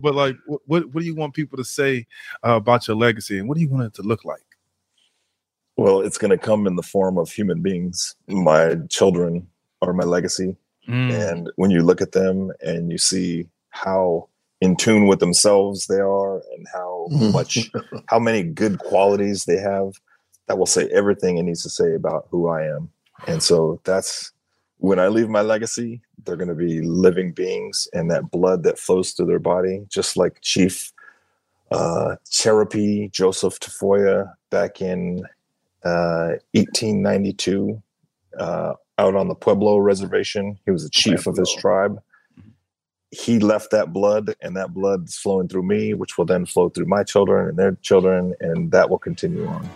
but like, what what, do you want people to say uh, about your legacy, and what do you want it to look like? Well, it's going to come in the form of human beings. My children are my legacy, mm. and when you look at them and you see how in tune with themselves they are, and how much, how many good qualities they have, that will say everything it needs to say about who I am. And so that's when I leave my legacy, they're going to be living beings, and that blood that flows through their body, just like Chief uh, Cherokee Joseph Tafoya back in uh, 1892 uh, out on the Pueblo Reservation. He was the chief Pueblo. of his tribe. He left that blood, and that blood is flowing through me, which will then flow through my children and their children, and that will continue on.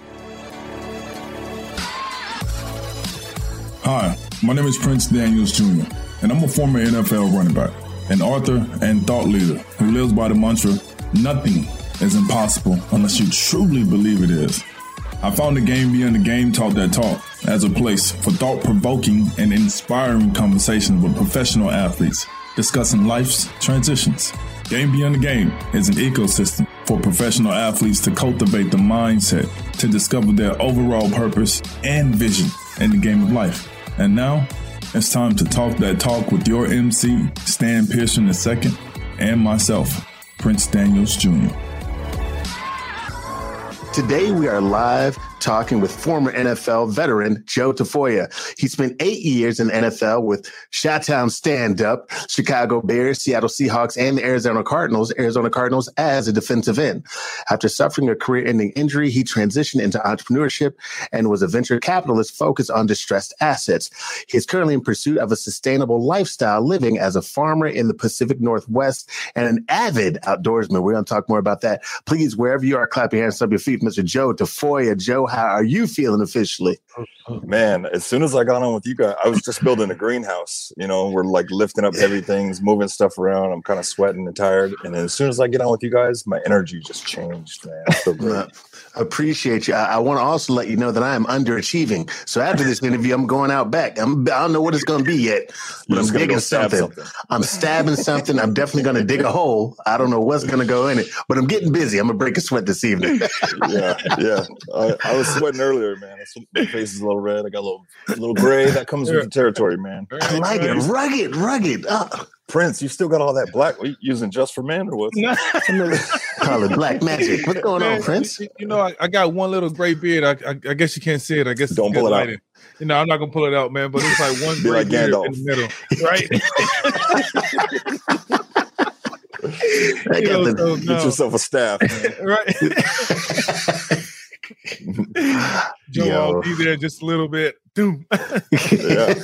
Hi, my name is Prince Daniels Jr., and I'm a former NFL running back, an author, and thought leader who lives by the mantra nothing is impossible unless you truly believe it is. I found the Game Beyond the Game Talk That Talk as a place for thought provoking and inspiring conversations with professional athletes discussing life's transitions. Game Beyond the Game is an ecosystem for professional athletes to cultivate the mindset to discover their overall purpose and vision in the game of life. And now it's time to talk that talk with your MC, Stan Pearson II, and myself, Prince Daniels Jr. Today we are live talking with former NFL veteran Joe Tafoya. He spent eight years in NFL with Chi-Town Stand Up, Chicago Bears, Seattle Seahawks, and the Arizona Cardinals, Arizona Cardinals as a defensive end. After suffering a career ending injury, he transitioned into entrepreneurship and was a venture capitalist focused on distressed assets. He is currently in pursuit of a sustainable lifestyle living as a farmer in the Pacific Northwest and an avid outdoorsman. We're going to talk more about that. Please, wherever you are, clap your hands, sub your feet, Mr. Joe Tafoya. Joe, how are you feeling officially? Man, as soon as I got on with you guys, I was just building a greenhouse. You know, we're like lifting up heavy things, moving stuff around. I'm kind of sweating and tired. And then as soon as I get on with you guys, my energy just changed, man. I great. appreciate you. I, I want to also let you know that I am underachieving. So after this interview, I'm going out back. I'm, I don't know what it's going to be yet, but I'm digging something. something. I'm stabbing something. I'm definitely going to dig a hole. I don't know what's going to go in it, but I'm getting busy. I'm going to break a sweat this evening. yeah, yeah. I, I was sweating earlier, man. My face is a little red. I got a little, a little gray. That comes with the territory, man. I like it. Rugged, rugged. Uh, Prince, you still got all that black. What, using just for man or what? Call it black magic. What's going man, on, Prince? You know, I, I, got one little gray beard. I, I, I, guess you can't see it. I guess don't pull it lighting. out. You know, I'm not gonna pull it out, man. But it's like one gray like beard Gandalf. in the middle, right? you know, so, no. Get yourself a staff, right? Joe, Yo. I'll be there just a little bit. Doom. yeah.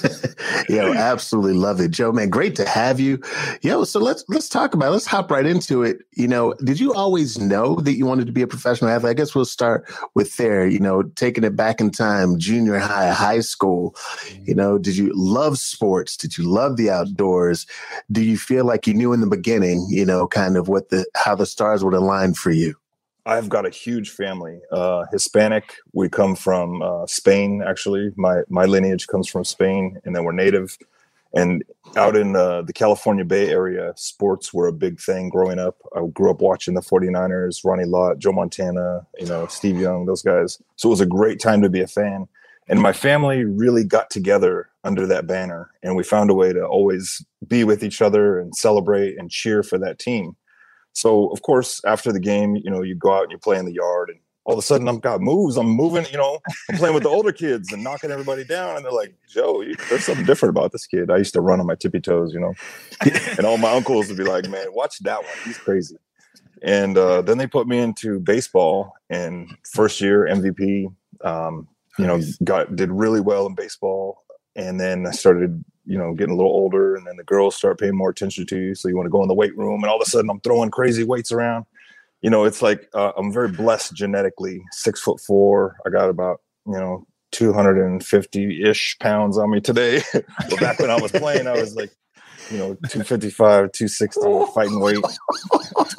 Yo, absolutely love it. Joe, man, great to have you. Yo, so let's let's talk about it. let's hop right into it. You know, did you always know that you wanted to be a professional athlete? I guess we'll start with there, you know, taking it back in time, junior high, high school. You know, did you love sports? Did you love the outdoors? Do you feel like you knew in the beginning, you know, kind of what the how the stars would align for you? I've got a huge family, uh, Hispanic. We come from uh, Spain, actually. My my lineage comes from Spain, and then we're native. And out in uh, the California Bay Area, sports were a big thing growing up. I grew up watching the 49ers, Ronnie Lott, Joe Montana, you know, Steve Young, those guys. So it was a great time to be a fan. And my family really got together under that banner, and we found a way to always be with each other and celebrate and cheer for that team. So of course, after the game, you know, you go out and you play in the yard, and all of a sudden I'm got moves. I'm moving, you know, I'm playing with the older kids and knocking everybody down, and they're like, "Joe, you, there's something different about this kid." I used to run on my tippy toes, you know, and all my uncles would be like, "Man, watch that one. He's crazy." And uh, then they put me into baseball, and first year MVP. Um, you know, got did really well in baseball, and then I started you know, getting a little older, and then the girls start paying more attention to you. So you want to go in the weight room, and all of a sudden I'm throwing crazy weights around. You know, it's like uh, I'm very blessed genetically. Six foot four. I got about you know 250 ish pounds on me today. but back when I was playing, I was like, you know, 255, 260 fighting weight.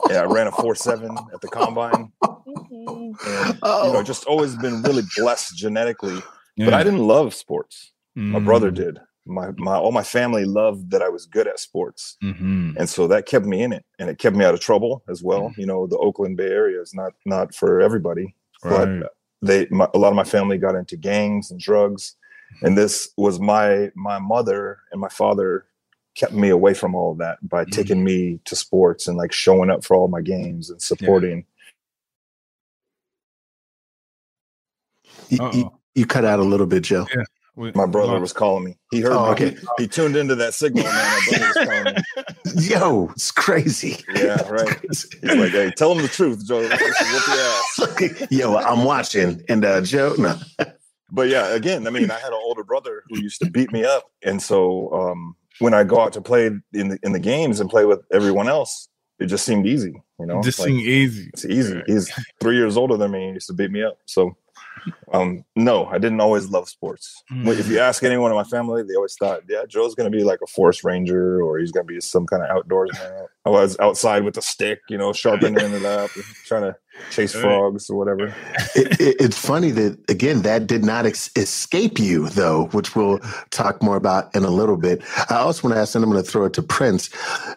Yeah, I ran a four seven at the combine. And, you know, just always been really blessed genetically. Yeah. But I didn't love sports. Mm. My brother mm. did my my all my family loved that I was good at sports, Mm-hmm. and so that kept me in it, and it kept me out of trouble as well. You know, the Oakland Bay Area is not not for everybody, Right. but they my, a lot of my family got into gangs and drugs, and this was my my mother and my father kept me away from all of that by Mhm. taking me to sports and like showing up for all my games and supporting. You, you, you cut out a little bit, Joe. We- My brother we was calling me. He heard Oh, me. okay. He, he tuned into that signal, man. My brother was calling me. Yo, it's crazy. Yeah, right. He's like, hey, tell him the truth, Joe. Whoop your ass. Yo, I'm watching, and uh, Joe, no, But yeah, again, I mean, I had an older brother who used to beat me up, and so um, when I go out to play in the in the games and play with everyone else, it just seemed easy. You know, just Like, seem easy. it's easy. He's three years older than me. He used to beat me up. So, um, no, I didn't always love sports. If you ask anyone in my family, they always thought, yeah, Joe's going to be like a forest ranger or he's going to be some kind of outdoors man. I was outside with a stick, you know, sharpening it up, trying to chase frogs or whatever. it, it, it's funny that again that did not ex- escape you though, which we'll talk more about in a little bit. I also want to ask, and I'm going to throw it to Prince.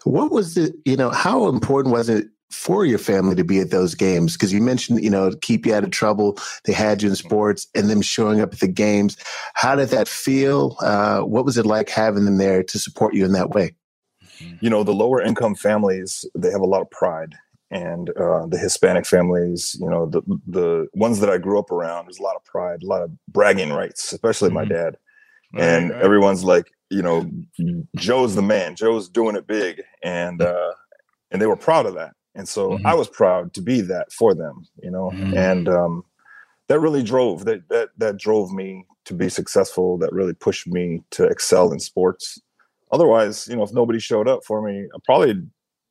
What was it? You know, how important was it? For your family to be at those games, because you mentioned, you know, keep you out of trouble, they had you in sports, and them showing up at the games. How did that feel? Uh, what was it like having them there to support you in that way? you know the lower income families they have a lot of pride and uh, the hispanic families you know the the ones that i grew up around there's a lot of pride a lot of bragging rights especially my Mhm. dad Right, and right. everyone's like you know joe's the man joe's doing it big and uh and they were proud of that and so Mhm. i was proud to be that for them you know Mhm. and um that really drove that that that drove me to be successful that really pushed me to excel in sports otherwise you know if nobody showed up for me i probably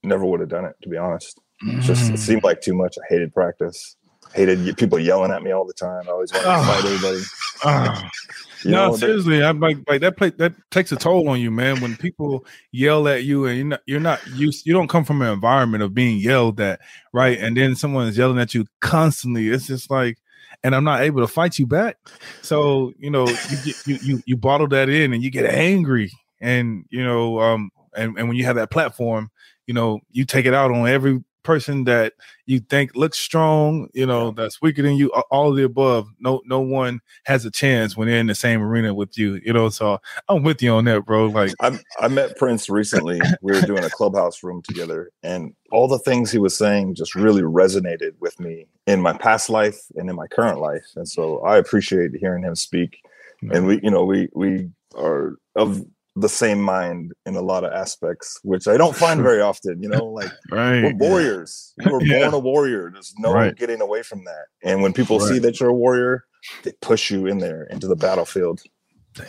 never would have done it to be honest It's just Mm. it seemed like too much i hated practice hated people yelling at me all the time i always wanted to Oh. fight everybody Ah. no, know, that- seriously, I'm like, like that. Play that takes a toll on you, man. When people yell at you, and you're not, you're not used. You don't come from an environment of being yelled at, right? And then someone is yelling at you constantly. It's just like, and I'm not able to fight you back. So you know, you get, you you you bottle that in, and you get angry, and you know, um, and and when you have that platform, you know, you take it out on every person that you think looks strong, you know, that's weaker than you, all of the above. No, no one has a chance when they're in the same arena with you, you know. So I'm with you on that, bro. Like, I, I met Prince recently. We were doing a clubhouse room together, and all the things he was saying just really resonated with me in my past life and in my current life. And so I appreciate hearing him speak. And we, you know, we we are of the same mind in a lot of aspects, which I don't find very often. You know, like right, we're warriors. You were Yeah. born a warrior. There's no Right. getting away from that. And when people see that you're a warrior, they push you in there into the battlefield.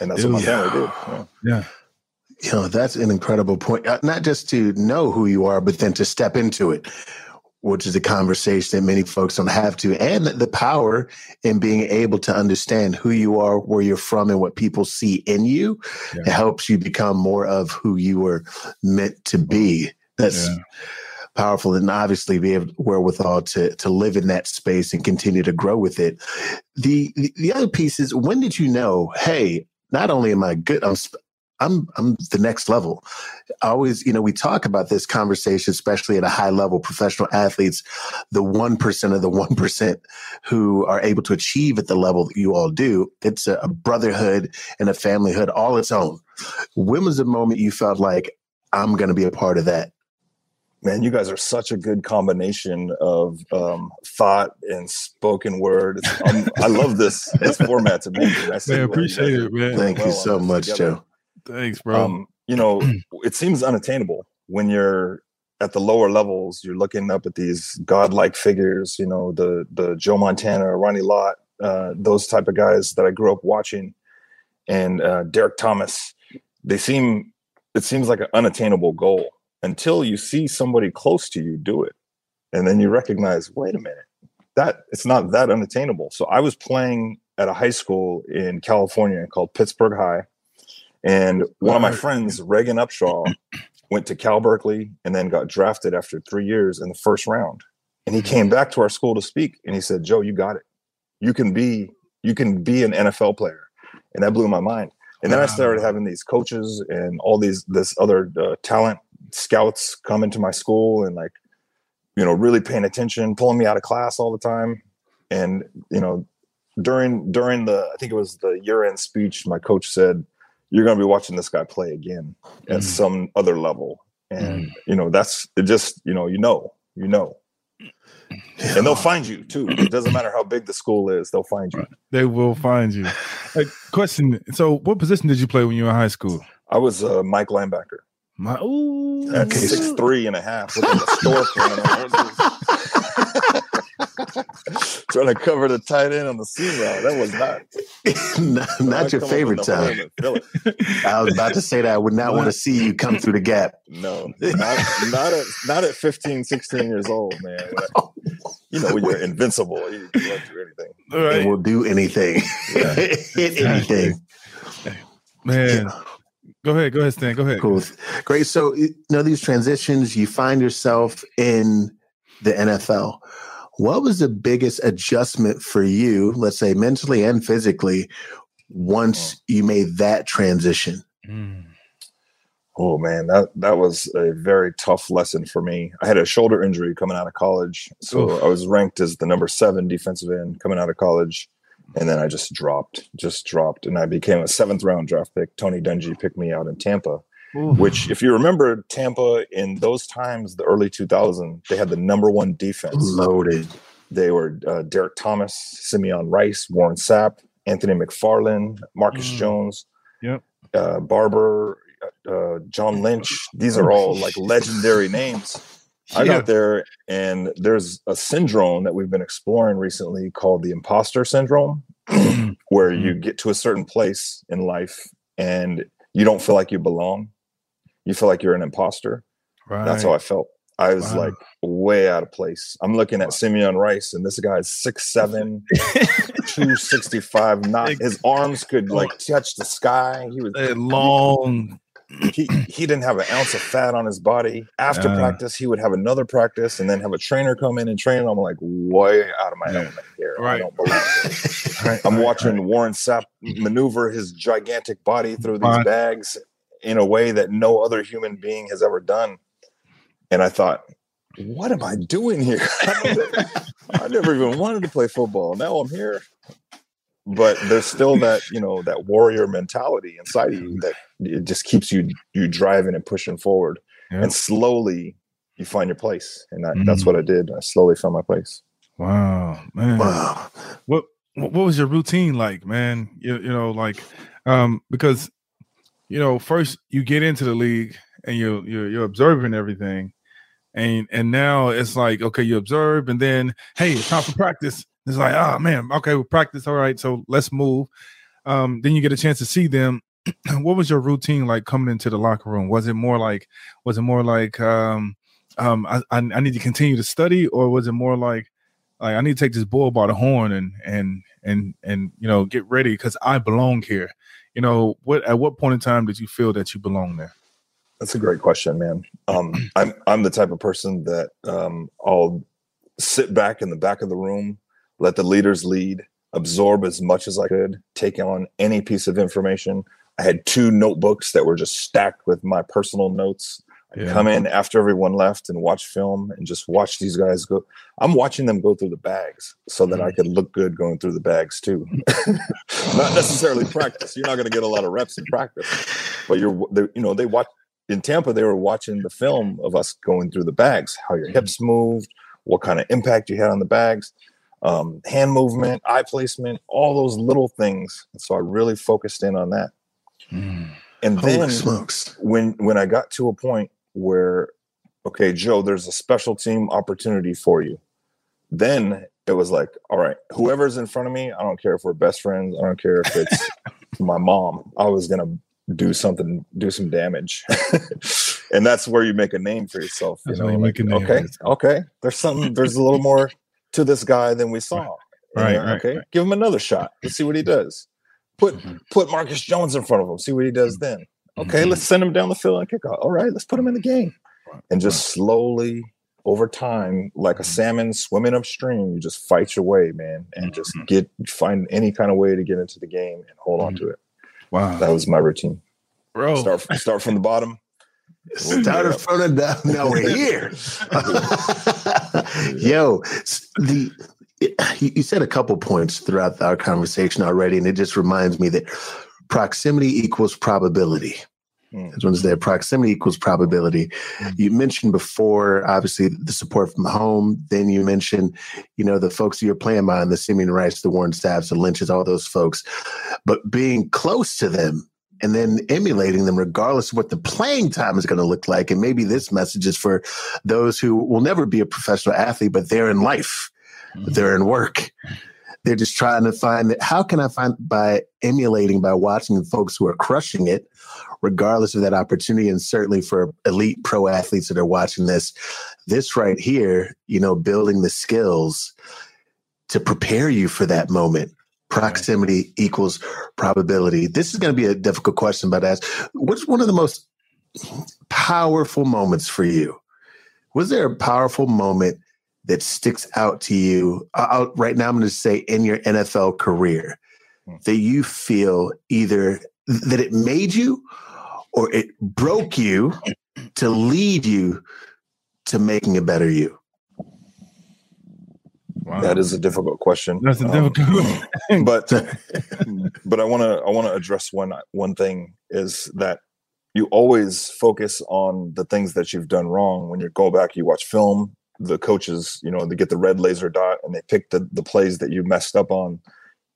And that's what my do. family did. Yeah. yeah, You know, that's an incredible point. Uh, Not just to know who you are, but then to step into it, which is a conversation that many folks don't have to, and the power in being able to understand who you are, where you're from, and what people see in you. Yeah. It helps you become more of who you were meant to be. That's Yeah. powerful, and obviously be able wherewithal to to live in that space and continue to grow with it. The the, the other piece is when did you know? Hey, not only am I good, I'm I'm I'm the next level. Always, you know, we talk about this conversation, especially at a high level, professional athletes, the one percent of the one percent who are able to achieve at the level that you all do. It's a, a brotherhood and a familyhood all its own. When was the moment you felt like I'm going to be a part of that? man, you guys are such a good combination of um, thought and spoken word. Um, I love this this format to me. I see man, what you appreciate it, man. Thank well you so much, together. Joe. Thanks, bro. Um, you know, it seems unattainable when you're at the lower levels. You're looking up at these godlike figures. You know, the the Joe Montana, Ronnie Lott, uh, those type of guys that I grew up watching, and uh, Derek Thomas. They seem it seems like an unattainable goal until you see somebody close to you do it, and then you recognize, wait a minute, that it's not that unattainable. So I was playing at a high school in California called Pittsburg High. And one of my friends, Regan Upshaw, went to Cal Berkeley and then got drafted after three years in the first round. And he came back to our school to speak and he said, Joe, you got it. You can be, you can be an NFL player. And that blew my mind. And then I started having these coaches and all these this other uh, talent scouts come into my school and like, you know, really paying attention, pulling me out of class all the time. And you know, during during the I think it was the year end speech, my coach said, "You're going to be watching this guy play again at Mm. some other level." And you know, that's it. Just you know, you know, you know, and they'll find you too. It doesn't matter how big the school is; they'll find you. They will find you. Hey, question. So, what position did you play when you were in high school? I was uh, Mike linebacker My ooh, at Okay. six three and a half with a stork on. Trying to cover the tight end on the seam route. That was not not, not your favorite in the hole time. and fill it. I was about to say that I would not want to see you come through the gap. No, not, not at not at 15, 16 years old, man. You know, when you're invincible, you can run through anything. All and right, will do anything, hit anything. man. Go ahead, go ahead, Stan. Go ahead. Cool, great. So you know these transitions, you find yourself in the NFL. What was the biggest adjustment for you, let's say mentally and physically, once you made that transition? Mm. Oh man, that that was a very tough lesson for me. I had a shoulder injury coming out of college, so Oof. I was ranked as the number seven defensive end coming out of college, and then I just dropped, just dropped, and I became a seventh round draft pick. Tony Dungy picked me out in Tampa, Ooh. which, if you remember, Tampa in those times, the early 2000s, they had the number one defense. Loaded. They were uh, Derek Thomas, Simeon Rice, Warren Sapp, Anthony McFarland, Marcus Mm. Jones, Yep. uh, Barber, uh, John Lynch. These are all like legendary names. I Yeah. got there, and there's a syndrome that we've been exploring recently called the imposter syndrome, where you get to a certain place in life and you don't feel like you belong. You feel like you're an imposter. right. That's how I felt. I was Wow. like way out of place. I'm looking at Simeon Rice, and this guy's 6'7, 265. Not his arms could like touch the sky. He was That long. he he didn't have an ounce of fat on his body. After Yeah. practice, he would have another practice and then have a trainer come in and train. I'm like, way out of my element here. I don't belong. right, I'm right, watching Warren Sapp maneuver his gigantic body through these Right. bags in a way that no other human being has ever done. And I thought, what am I doing here? I never even wanted to play football. Now I'm here. But there's still that, you know, that warrior mentality inside of you that it just keeps you you driving and pushing forward. Yeah. And slowly you find your place. And that, Mhm. that's what I did. I slowly found my place. Wow, man. Wow. what what was your routine like man you, you know like um because you know first you get into the league and you you're, you're observing everything and and now it's like okay you observe and then hey it's time for practice. It's like oh man okay we practice all right so let's move. Um then you get a chance to see them. What was your routine like coming into the locker room? Was it more like was it more like um um I, I, I need to continue to study or was it more like like I need to take this bull by the horn and and and and you know get ready because I belong here. You know what? At what point in time did you feel that you belong there? That's a great question, man. Um, I'm I'm the type of person that um, I'll sit back in the back of the room, let the leaders lead, absorb as much as I could, take on any piece of information. I had two notebooks that were just stacked with my personal notes. I'd Yeah. come in after everyone left and watch film and just watch these guys go. I'm watching them go through the bags so that I mm-hmm. could look good going through the bags too. not necessarily practice. You're not going to get a lot of reps in practice, but you're, you know, they watch in Tampa. They were watching the film of us going through the bags, how your mm-hmm. hips moved, what kind of impact you had on the bags, um, hand movement, eye placement, all those little things. And so I really focused in on that. Mm. And then when when I got to a point where, okay, Joe, there's a special team opportunity for you. Then it was like, all right, whoever's in front of me, I don't care if we're best friends. I don't care if it's my mom. I was gonna do something, do some damage, and that's where you make a name for yourself. You That's know, you like, make a name okay, okay, there's something. There's a little more to this guy than we saw. Right, right, okay, give him another shot. Let's see what he does. Put Mhm. put Marcus Jones in front of him. See what he does then. Okay, Mhm. let's send him down the field and kick off. All right, let's put him in the game. And just slowly over time, like a Mhm. salmon swimming upstream, you just fight your way, man, and just Mhm. get find any kind of way to get into the game and hold on Mhm. to it. Wow. That was my routine. Bro. Start start from the bottom. Started from the down. Now we're here. Yo, the you said a couple points throughout our conversation already, and it just reminds me that proximity equals probability. As one said, proximity equals probability. Mm. You mentioned before, obviously, the support from home. Then you mentioned, you know, the folks you're playing behind, the Simeon Rice, the Warren Sapps, the Lynches, all those folks. But being close to them and then emulating them, regardless of what the playing time is going to look like. And maybe this message is for those who will never be a professional athlete, but they're in life, but they're in work. They're just trying to find. How can I find by emulating, by watching the folks who are crushing it, regardless of that opportunity? And certainly for elite pro athletes that are watching this, this right here, you know, building the skills to prepare you for that moment. Proximity equals probability. This is going to be a difficult question, but ask what's one of the most powerful moments for you? Was there a powerful moment that sticks out to you? I'll, right now, I'm going to say in your NFL career that you feel either that it made you or it broke you to lead you to making a better you. Wow. That is a difficult question. That's a Um, difficult. but but I want to I want to address one one thing is that you always focus on the things that you've done wrong. When you go back, you watch film. The coaches, you know, they get the red laser dot and they pick the the plays that you messed up on.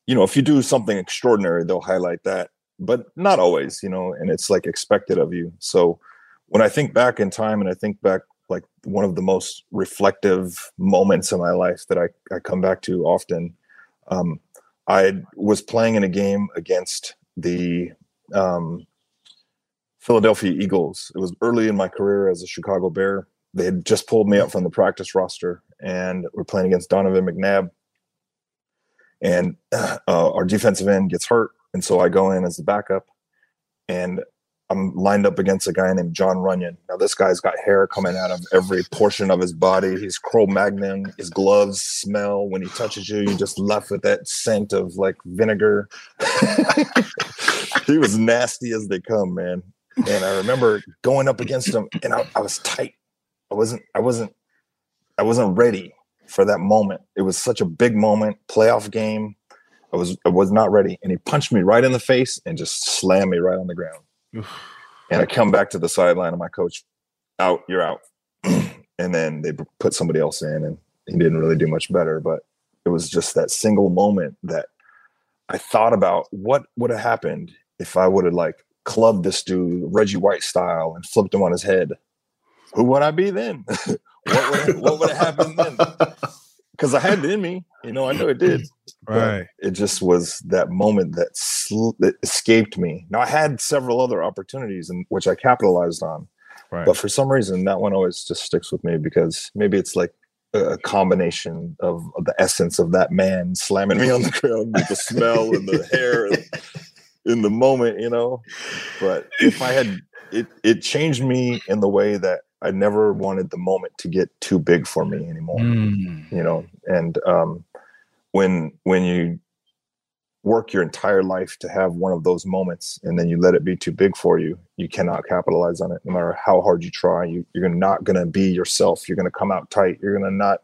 You know, if you do something extraordinary, they'll highlight that, but not always. You know, and it's like expected of you. So when I think back in time, and I think back like one of the most reflective moments in my life that I, I come back to often. Um, I was playing in a game against the um, Philadelphia Eagles. It was early in my career as a Chicago Bear. They had just pulled me up from the practice roster, and we're playing against Donovan McNabb. And uh, our defensive end gets hurt, and so I go in as the backup. And I'm lined up against a guy named Jon Runyan. Now this guy's got hair coming out of every portion of his body. He's Cro-Magnon. His gloves smell when he touches you. You're just left with that scent of like vinegar. he was nasty as they come, man. And I remember going up against him, and I, I was tight. I wasn't. I wasn't. I wasn't ready for that moment. It was such a big moment, playoff game. I was. I was not ready, and he punched me right in the face and just slammed me right on the ground. And I come back to the sideline, and my coach, out, you're out. and then they put somebody else in, and he didn't really do much better. But it was just that single moment that I thought about what would have happened if I would have like clubbed this dude Reggie White style and flipped him on his head. Who would I be then? what would what would have happened then? Because I had it in me, you know, I know it did. Right. it just was that moment that sl- that escaped me. Now I had several other opportunities, in which I capitalized on, Right. but for some reason that one always just sticks with me because maybe it's like a combination of, of the essence of that man slamming me on the ground with the smell and the hair and in the moment, you know. But if I had it, it changed me in the way that I never wanted the moment to get too big for me anymore Mm. you know? And um when when you work your entire life to have one of those moments and then you let it be too big for you you cannot capitalize on it. No matter how hard you try you, you're not going to be yourself. You're going to come out tight. You're going to not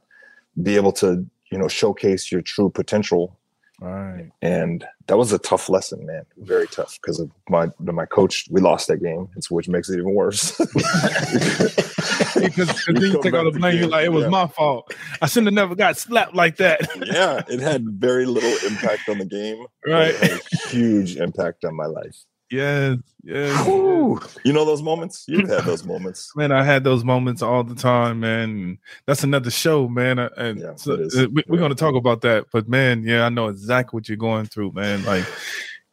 be able to you know showcase your true potential Right. and that was a tough lesson man very tough because of my my coach we lost that game which makes it even worse Because then you take all the blame. You're like, it was yeah. my fault. I shouldn't have never got slapped like that. yeah, it had very little impact on the game. Right. It had a huge impact on my life. Yes. Yes. Whew. You know those moments? You've had those moments. Man, I had those moments all the time, man. That's another show, man. Uh, And Yeah, so, it is. uh, we, we're Yeah. going to talk about that. But man, yeah, I know exactly what you're going through, man. Like,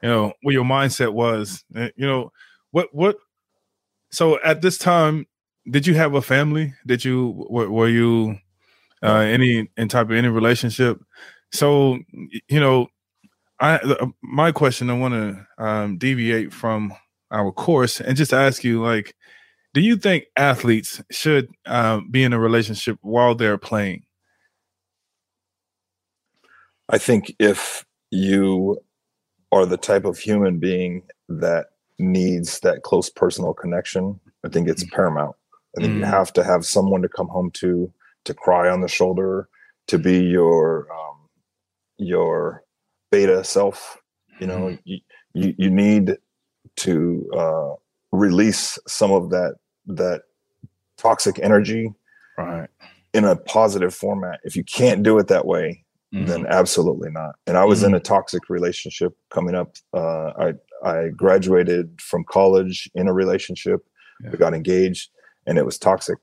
you know, what your mindset was. Uh, You know, what what. So at this time, did you have a family? Did you were, were you uh, any in type of any relationship? So you know, I uh, my question I want to um, deviate from our course and just ask you like do you think athletes should uh, be in a relationship while they're playing I think if you are the type of human being that needs that close personal connection, I think it's paramount. I think you Mm. have to have someone to come home to, to cry on the shoulder, to be your um, your beta self. You know, you, you you need to uh, release some of that that toxic energy Right. in a positive format. If you can't do it that way, then absolutely not. And I was in a toxic relationship coming up. Uh, I I graduated from college in a relationship. Yeah. We got engaged, and it was toxic.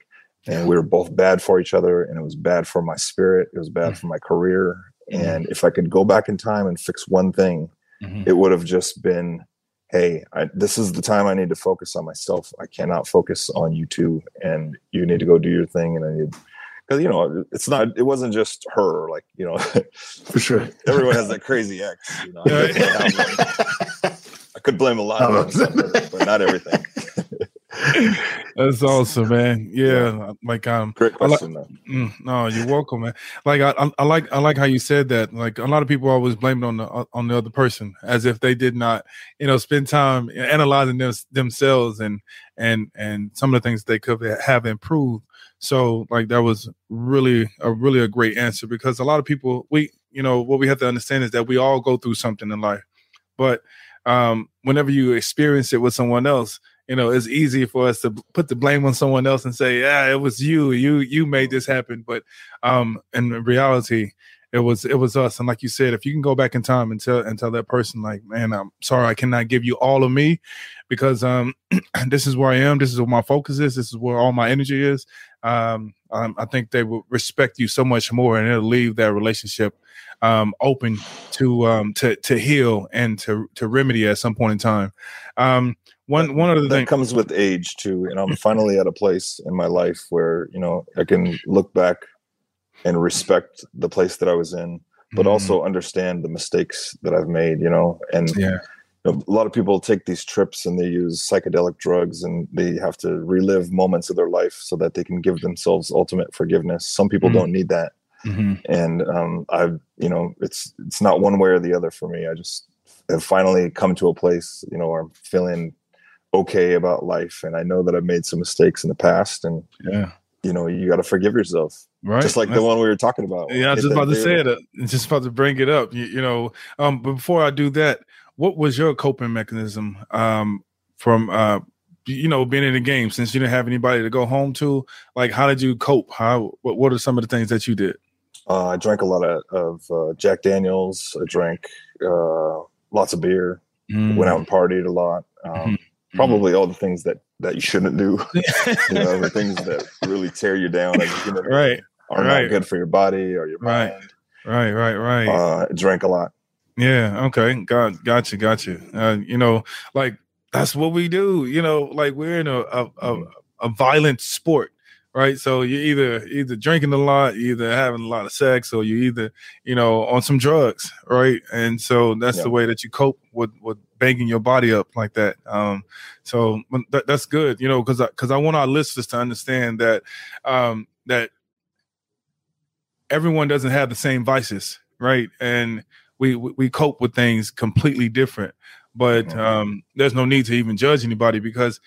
And we were both bad for each other, and it was bad for my spirit. It was bad Mm. for my career. Mm-hmm. And if I could go back in time and fix one thing, Mhm. it would have just been, "Hey, I, this is the time I need to focus on myself. I cannot focus on you two, and you need to go do your thing." And I need, because you know, it's not. It wasn't just her. Like you know, For sure. everyone has that crazy ex. You know, I, Yeah. definitely have one. I could blame a lot of them, but not everything. That's awesome, man. Yeah, like um, Great I like- question, though. Mm, no, you're welcome, man. Like I, I, I like, I like how you said that. Like a lot of people always blame it on the on the other person, as if they did not, you know, spend time analyzing them, themselves and and and some of the things they could have improved. So, like that was really a really a great answer because a lot of people, we, you know, what we have to understand is that we all go through something in life, but um, whenever you experience it with someone else, you know, it's easy for us to put the blame on someone else and say, "Yeah, it was you. You you made this happen." But um, in reality, it was it was us. And like you said, if you can go back in time and tell and tell that person, like, "Man, I'm sorry, I cannot give you all of me because um, this is where I am. This is where my focus is. This is where all my energy is." Um, um, I think they will respect you so much more, and it'll leave that relationship um, open to um, to to heal and to to remedy at some point in time. Um, one one other that thing. comes with age too and i'm finally at a place in my life where you know i can look back and respect the place that i was in but Mhm. also understand the mistakes that i've made you know and yeah, know, a lot of people take these trips and they use psychedelic drugs and they have to relive moments of their life so that they can give themselves ultimate forgiveness some people Mhm. don't need that Mhm. and um, I've you know it's it's not one way or the other for me. I just have finally come to a place you know where I'm feeling okay about life, and I know that I've made some mistakes in the past, and yeah, you know you got to forgive yourself, right. just like the one we were talking about. Yeah, I was just about to say it. Just about to bring it up. You, you know, um, but before I do that, what was your coping mechanism um, from uh, you know being in the game since you didn't have anybody to go home to? Like, how did you cope? How what, what are some of the things that you did? Uh, I drank a lot of, of uh, Jack Daniels. I drank uh, lots of beer. Mm. Went out and partied a lot. Um, Mhm. Probably all the things that that you shouldn't do. you know, the things that really tear you down as a human being right, are right. not good for your body or your Right. mind. right, right, right. Uh, drank a lot. Yeah. Okay. Got gotcha. Gotcha. Uh, you know, like that's what we do. You know, like we're in a a, a, Mm-hmm. a violent sport, right? So you either either drinking a lot, either having a lot of sex, or you either you know on some drugs, right? And so that's the way that you cope with with banging your body up like that. Um, so that, that's good, you know, because because I, want our listeners to understand that um, that everyone doesn't have the same vices, right? And we we cope with things completely different. But um, there's no need to even judge anybody because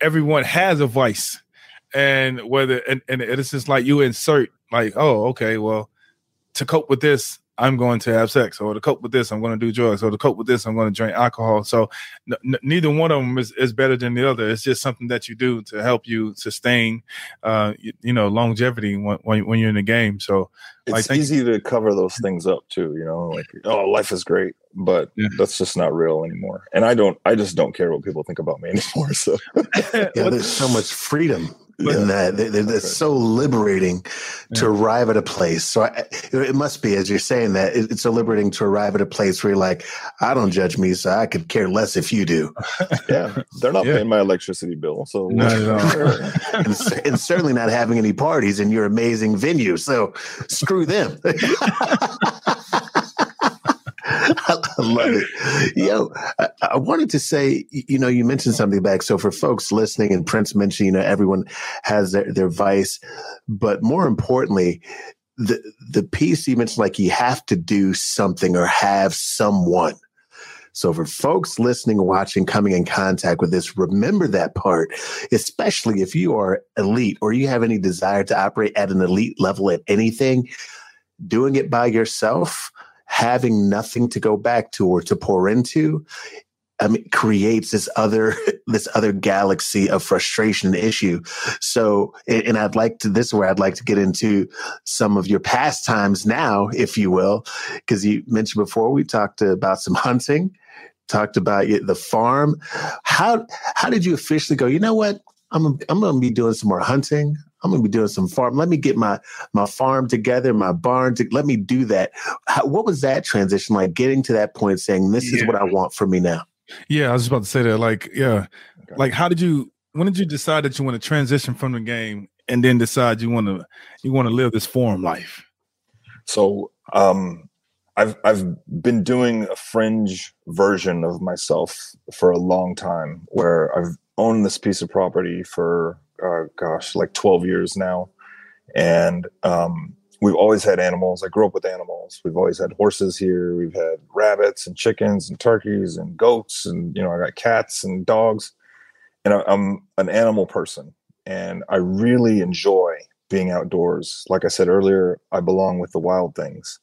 everyone has a vice, and whether and, and it's just like you insert like, oh, okay, well, to cope with this, I'm going to have sex, or to cope with this, I'm going to do drugs, or to cope with this, I'm going to drink alcohol. So n- n- neither one of them is, is better than the other. It's just something that you do to help you sustain, uh, you, you know, longevity when, when when you're in the game. So It's I think- easy to cover those things up too, you know, like oh, life is great, but Yeah. that's just not real anymore. And I don't, I just don't care what people think about me anymore. So Yeah, there's so much freedom Yeah. In that. They- they- It's so liberating to Yeah. arrive at a place. So I, it must be, as you're saying that, it- it's so liberating to arrive at a place where you're like, I don't judge me, so I could care less if you do. yeah, they're not Yeah. paying my electricity bill. So Not at all. and, and certainly not having any parties in your amazing venue. So screw them. I love it. Yo, I, I wanted to say, you know, you mentioned something back. So for folks listening, and Prince mentioned, you know, everyone has their, their vice, but more importantly, the the piece you mentioned, like you have to do something or have someone So for folks listening, watching, coming in contact with this, remember that part, especially if you are elite or you have any desire to operate at an elite level at anything, doing it by yourself, having nothing to go back to or to pour into I mean, creates this other this other galaxy of frustration and issue. So, and I'd like to this is where I'd like to get into some of your pastimes now, if you will, because you mentioned before we talked about some hunting, talked about the farm. How how did you officially go? You know what? I'm I'm going to be doing some more hunting. I'm going to be doing some farm. Let me get my my farm together, my barn. To, let me do that. How, what was that transition like? Getting to that point, saying this yeah. is what I want for me now. Yeah, I was about to say that. Like, yeah, okay. like how did you? When did you decide that you want to transition from the game and then decide you want to you want to live this forum life? So, um, I've I've been doing a fringe version of myself for a long time, where I've owned this piece of property for uh, gosh, like twelve years now, and um, we've always had animals. I grew up with animals. We've always had horses here. We've had rabbits and chickens and turkeys and goats and you know I got cats and dogs. And I, I'm an animal person, and I really enjoy being outdoors. Like I said earlier, I belong with the wild things.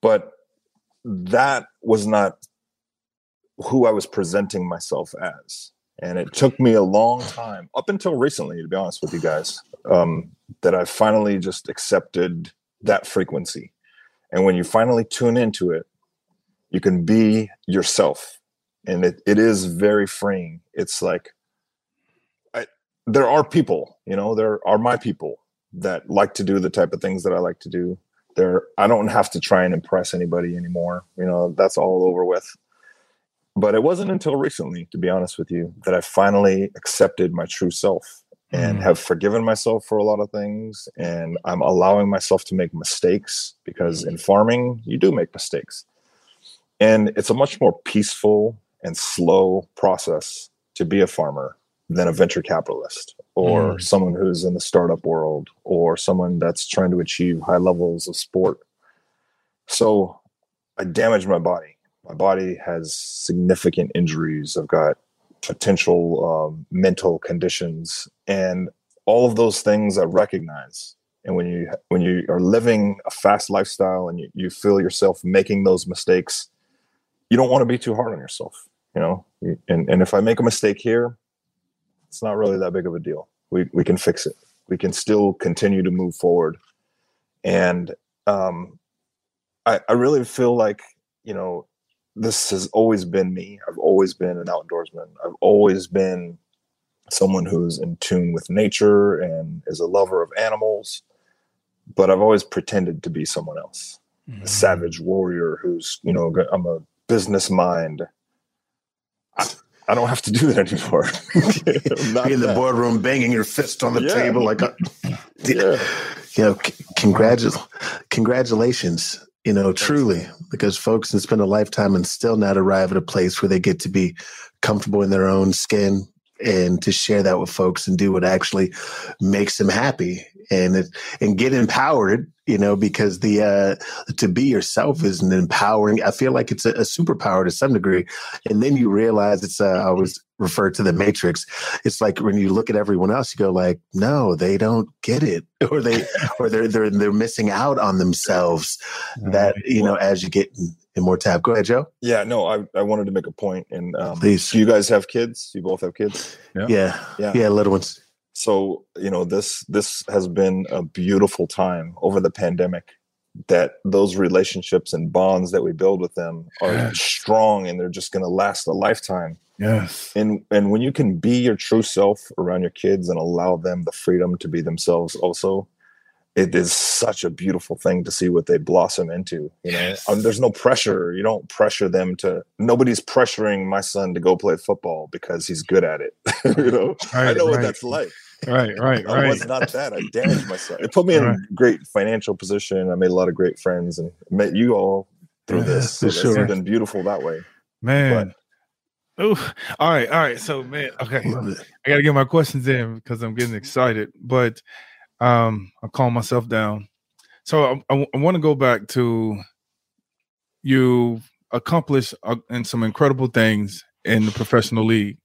But that was not who I was presenting myself as. And it took me a long time, up until recently, to be honest with you guys, um, that I finally just accepted that frequency. And when you finally tune into it, you can be yourself. And it, it is very freeing. It's like, I, there are people, you know, there are my people that like to do the type of things that I like to do. There, I don't have to try and impress anybody anymore. You know, that's all over with. But it wasn't until recently, to be honest with you, that I finally accepted my true self and mm. have forgiven myself for a lot of things. And i'm allowing myself to make mistakes because in farming you do make mistakes. And it's a much more peaceful and slow process to be a farmer than a venture capitalist or mm. someone who's in the startup world or someone that's trying to achieve high levels of sport. So i damaged my body my body has significant injuries i've got potential um, mental conditions and all of those things I recognize. And when you when you are living a fast lifestyle and you, you feel yourself making those mistakes, you don't want to be too hard on yourself, you know. And and if I make a mistake here, it's not really that big of a deal. We we can fix it. We can still continue to move forward. And um, I I really feel like you know this has always been me. I've always been an outdoorsman. I've always been someone who's in tune with nature and is a lover of animals. But I've always pretended to be someone else, mm-hmm. a savage warrior who's, you know, I'm a business mind. I, I don't have to do that anymore. in the boardroom, banging your fist on the yeah. table like a. yeah. You know, c- congratu- congratulations you know, truly, because folks can spend a lifetime and still not arrive at a place where they get to be comfortable in their own skin and to share that with folks and do what actually makes them happy and it, and get empowered you know because the uh to be yourself is an empowering i feel like it's a, a superpower to some degree. And then you realize it's uh, i always refer to the matrix. It's like when you look at everyone else you go like no they don't get it. Or they or they're they're they're missing out on themselves. That you know as you get in, in more tab. Go ahead joe. Yeah no i, I wanted to make a point. point and um, Please. do you guys have kids? You both have kids? Yeah. Yeah. Yeah, yeah little ones. So you know this this has been a beautiful time over the pandemic that those relationships and bonds that we build with them are yes. strong and they're just going to last a lifetime. Yes. And and when you can be your true self around your kids and allow them the freedom to be themselves also it is such a beautiful thing to see what they blossom into you know? Yes. um, there's no pressure. You don't pressure them to nobody's pressuring my son to go play football because he's good at it you know? Right, i know right. what that's like. Right right I right. was not that. I damaged myself. It put me in right. a great financial position. I made a lot of great friends and met you all through yeah, this so sure. it's been beautiful that way. Man. Oh, all right, all right. So, man, okay, I got to get my questions in because I'm getting excited. But um, I calm myself down. So I, I, I want to go back to you accomplished uh, in some incredible things in the professional league.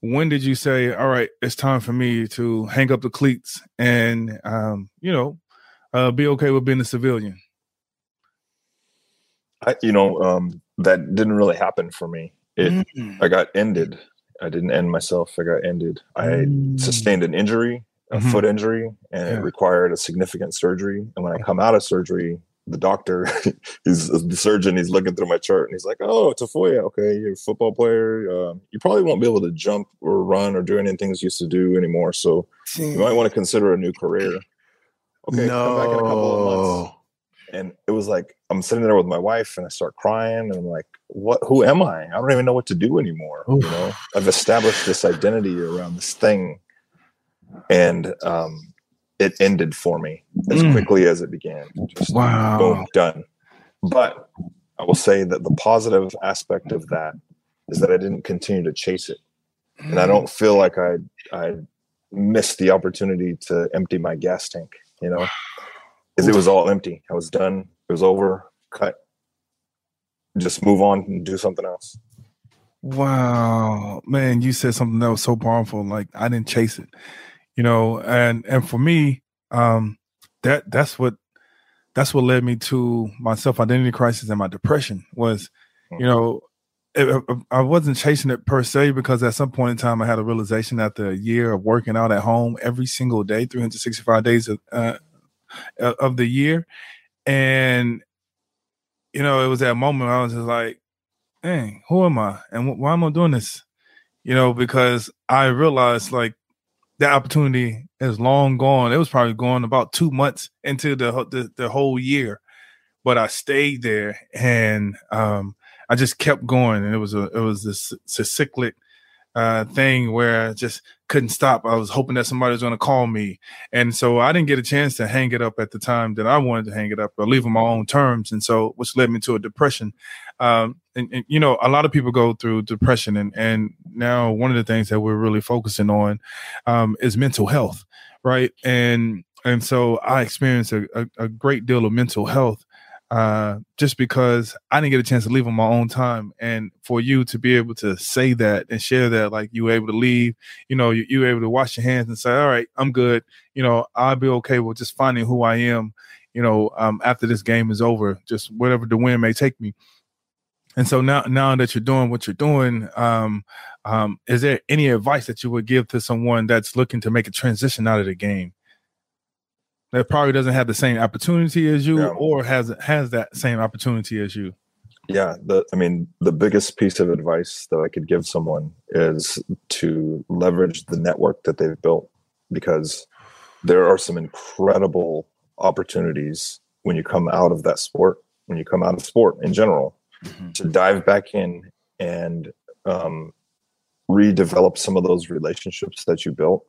When did you say, "All right, it's time for me to hang up the cleats and um, you know, uh, be okay with being a civilian"? I, you know, um, that didn't really happen for me. It, Mm. I got ended. I didn't end myself. I got ended. I Mm. sustained an injury, a Mhm. foot injury, and Yeah. it required a significant surgery. And when I come out of surgery, the doctor, he's the surgeon. He's looking through my chart and he's like, "Oh, Tafoya, okay, you're a football player. Uh, you probably won't be able to jump or run or do any things you used to do anymore. So you might want to consider a new career." Okay, come back in a couple of months no. and it was like I'm sitting there with my wife and I start crying and I'm like, what who am I? I don't even know what to do anymore. You know, I've established this identity around this thing. And um it ended for me as Mm. quickly as it began. Just Wow. boom, done. But I will say that the positive aspect of that is that I didn't continue to chase it. And I don't feel like I I missed the opportunity to empty my gas tank, you know, because it was all empty. I was done. It was over. Cut. Just move on and do something else. Wow, man, you said something that was so powerful. Like I didn't chase it, you know, and and for me, um, that that's what that's what led me to my self identity crisis and my depression was, you know, it, I wasn't chasing it per se because at some point in time I had a realization after a year of working out at home every single day, 365 days of uh, of the year, and you know, it was that moment I was just like, dang, who am I? And wh- why am I doing this? You know, because I realized like that opportunity is long gone. It was probably gone about two months into the the, the whole year, but I stayed there and um, I just kept going. And it was a it was this, this cyclic uh, thing where I just couldn't stop. I was hoping that somebody was going to call me, and so I didn't get a chance to hang it up at the time that I wanted to hang it up or leave on my own terms, and so which led me to a depression. Um, and, and you know, a lot of people go through depression, and and now one of the things that we're really focusing on um, is mental health, right? And and so I experienced a, a, a great deal of mental health uh, just because I didn't get a chance to leave on my own time. And for you to be able to say that and share that, like you were able to leave, you know, you, you were able to wash your hands and say, all right, I'm good. You know, I'll be okay with just finding who I am, you know, um, after this game is over, just whatever the wind may take me. And so now, now that you're doing what you're doing, um, um, is there any advice that you would give to someone that's looking to make a transition out of the game? That probably doesn't have the same opportunity as you, Yeah. or has has that same opportunity as you. Yeah, the I mean, the biggest piece of advice that I could give someone is to leverage the network that they've built because there are some incredible opportunities when you come out of that sport, when you come out of sport in general, to dive back in and um, redevelop some of those relationships that you built.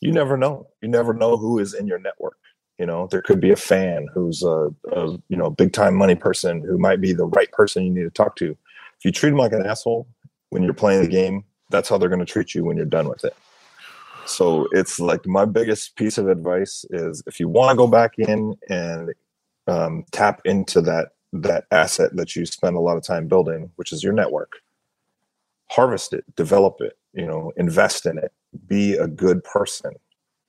You never know. You never know who is in your network. You know, there could be a fan who's a, a you know big time money person who might be the right person you need to talk to. If you treat them like an asshole when you're playing the game, that's how they're going to treat you when you're done with it. So it's like my biggest piece of advice is if you want to go back in and um, tap into that that asset that you spend a lot of time building, which is your network, harvest it, develop it, you know, invest in it, be a good person,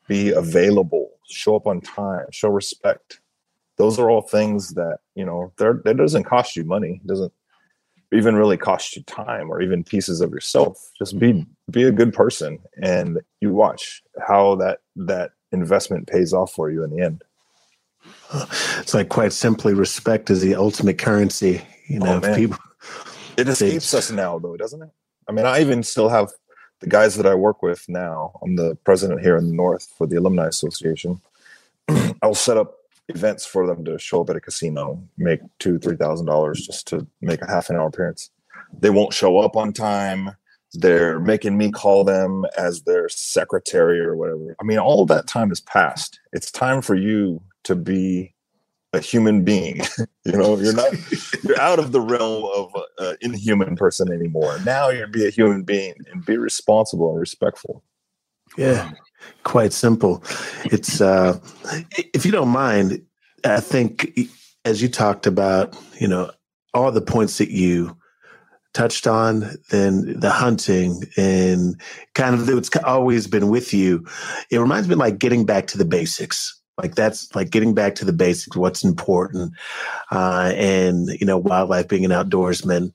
be available, show up on time, show respect. Those are all things that, you know, there that doesn't cost you money, doesn't even really cost you time or even pieces of yourself. Just be be a good person and you watch how that that investment pays off for you in the end. It's like quite simply, respect is the ultimate currency. You oh, know, Oh, people. It escapes us now, though, doesn't it? I mean, I even still have the guys that I work with now. I'm the president here in the North for the Alumni Association. I'll set up events for them to show up at a casino, make two, three thousand dollars just to make a half an hour appearance. They won't show up on time. They're making me call them as their secretary or whatever. I mean, all that time has passed. It's time for you to be a human being. you know, you're not you're out of the realm of an inhuman person anymore. Now you're be a human being and be responsible and respectful. Yeah, quite simple. It's uh if you don't mind, I think as you talked about, you know, all the points that you touched on, then the hunting and kind of it's always been with you. It reminds me like getting back to the basics. Like that's like getting back to the basics, what's important, uh, and you know, wildlife being an outdoorsman.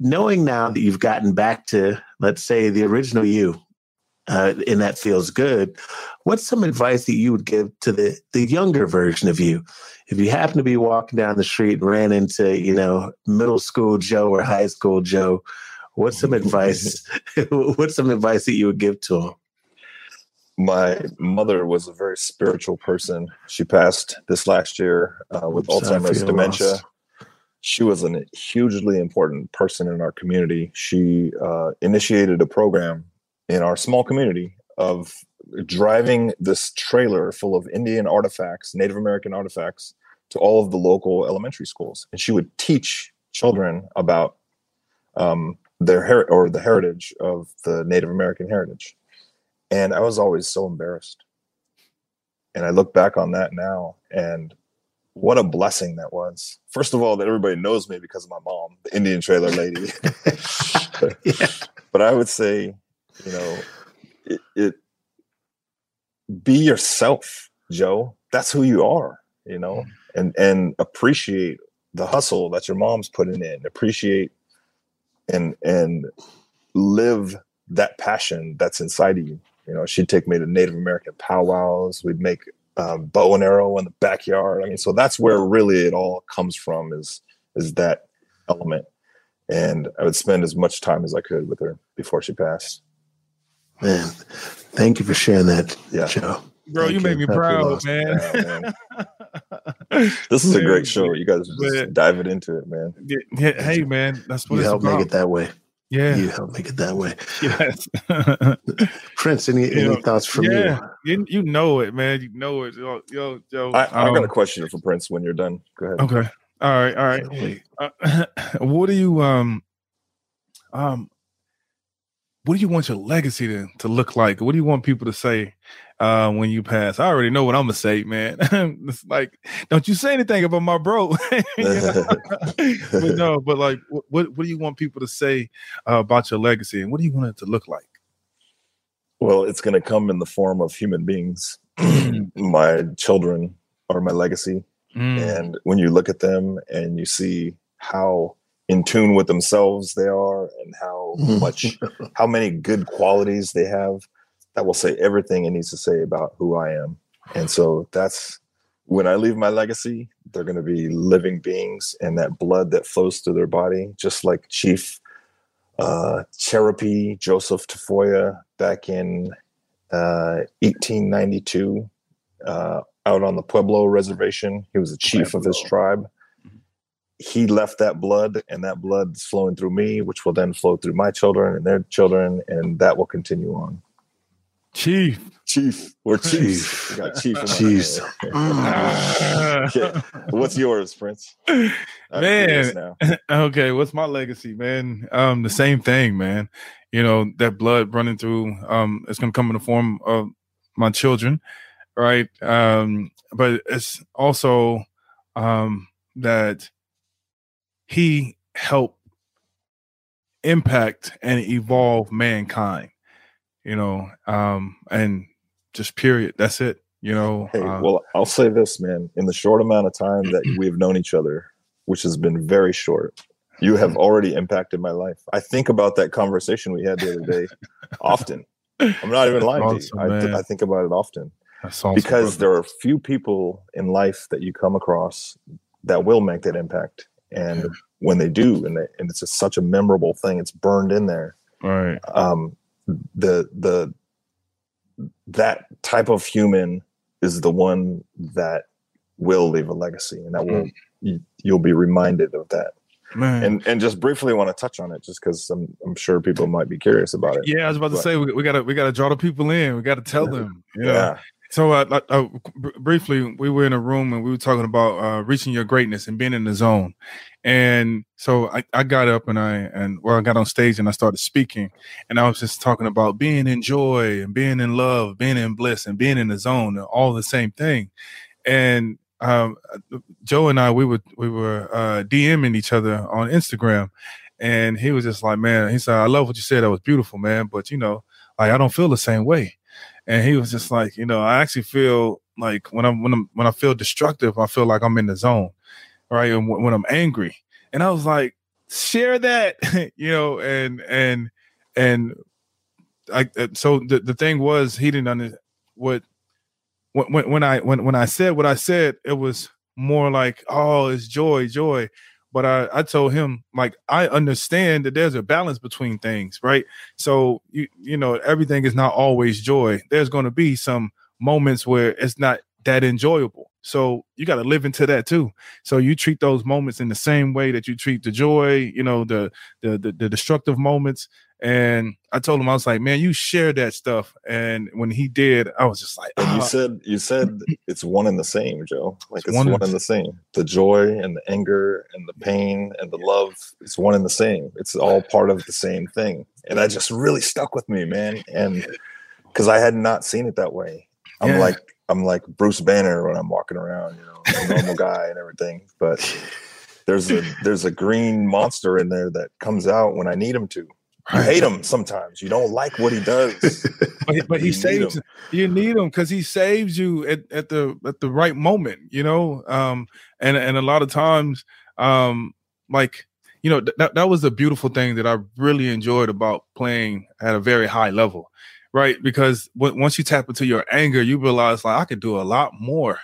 Knowing now that you've gotten back to, let's say, the original you, uh, and that feels good. What's some advice that you would give to the the younger version of you? If you happen to be walking down the street and ran into, you know, middle school Joe or high school Joe, what's some advice? what's some advice that you would give to him? My mother was a very spiritual person. She passed this last year uh, with Alzheimer's dementia. Loss. She was a hugely important person in our community. She uh, initiated a program in our small community of driving this trailer full of Indian artifacts, Native American artifacts, to all of the local elementary schools, and she would teach children about um, their her- or the heritage of the Native American heritage. And I was always so embarrassed. And I look back on that now, and what a blessing that was. First of all, that everybody knows me because of my mom, the Indian trailer lady. yeah. But I would say you know it, it be yourself joe that's who you are you know mm. and and appreciate the hustle that your mom's putting in appreciate and and live that passion that's inside of you you know she'd take me to native american powwows we'd make um, bow and arrow in the backyard i mean so that's where really it all comes from is is that element and i would spend as much time as i could with her before she passed Man, thank you for sharing that, yeah. Joe. Bro, thank you make me proud, man. Yeah, man. this is a great show. You guys just man. dive it into it, man. Yeah, hey, man, that's what you it's help about. make it that way. Yeah, you help make it that way. Yes, Prince. Any, any know, thoughts from yeah, you? you? You know it, man. You know it. Yo, yo, yo I, I um, got a question for Prince when you're done. Go ahead. Okay. All right. All right. Uh, what do you um um what do you want your legacy to, to look like? What do you want people to say uh, when you pass? I already know what I'm gonna say, man. it's like, don't you say anything about my bro. but no, but like, what, what, what do you want people to say uh, about your legacy, and what do you want it to look like? Well, it's gonna come in the form of human beings. my children are my legacy, mm. and when you look at them and you see how in tune with themselves they are and how much how many good qualities they have that will say everything it needs to say about who i am. And so that's when i leave my legacy they're going to be living beings and that blood that flows through their body just like chief uh, Cherokee Joseph Tafoya back in uh, 1892 uh, out on the Pueblo reservation. He was the chief Pueblo. of his tribe. He left that blood and that blood is flowing through me which will then flow through my children and their children and that will continue on chief. Chief. We're chief. We got chief chiefs okay. what's yours prince? Man. okay what's my legacy man? Um the same thing man. You know that blood running through um it's gonna come in the form of my children right? Um but it's also um that he helped impact and evolve mankind you know um and just period that's it you know hey uh, well i'll say this man in the short amount of time that we've known each other which has been very short you have already impacted my life. I think about that conversation we had the other day often. I'm not even lying awesome, to you. I, th- I, think about it often awesome, because brother. there are few people in life that you come across that will make that impact and yeah. when they do and, they, and it's just such a memorable thing it's burned in there. Right. Um the the that type of human is the one that will leave a legacy and that will mm-hmm. you, you'll be reminded of that Man. And and just briefly want to touch on it, just because I'm I'm sure people might be curious about it. Yeah, I was about but, to say we, we, gotta we gotta draw the people in. We gotta tell them. yeah. So, uh, uh, briefly, we were in a room and we were talking about uh, reaching your greatness and being in the zone. And so I, I got up and I and well, I got on stage and I started speaking, and I was just talking about being in joy and being in love, being in bliss, and being in the zone, all the same thing. And um, Joe and I we were we were uh, DMing each other on Instagram, and he was just like, "Man," he said, "I love what you said. That was beautiful, man." But you know, like I don't feel the same way. And he was just like, you know, I actually feel like when I'm when I'm when I feel destructive, I feel like I'm in the zone, right? And when I'm angry, and I was like, share that, you know, and and and I uh, so the, the thing was he didn't understand what when when I when when I said what I said, it was more like, oh, it's joy, joy. But I, I told him like I understand that there's a balance between things, right? So you you know everything is not always joy. There's going to be some moments where it's not that enjoyable. So you got to live into that too. So you treat those moments in the same way that you treat the joy, you know, the the the, the destructive moments. And I told him I was like, man, you share that stuff. And when he did, I was just like, and you "Ah." said you said it's one and the same, Joe. Like It's it's, one one, and and the same. The joy and the anger and the pain and the love, it's one and the same. It's all part of the same thing. And that just really stuck with me, man. And because I had not seen it that way. I'm Yeah. like I'm like Bruce Banner when I'm walking around, you know, a normal guy and everything. But there's a there's a green monster in there that comes out when I need him to. You hate him sometimes. You don't like what he does. but, he- but he saves you need him because he saves you at, at the at the right moment you know um and and a lot of times um like you know th- that, that was a beautiful thing that i really enjoyed about playing at a very high level right because w- once you tap into your anger you realize like i could do a lot more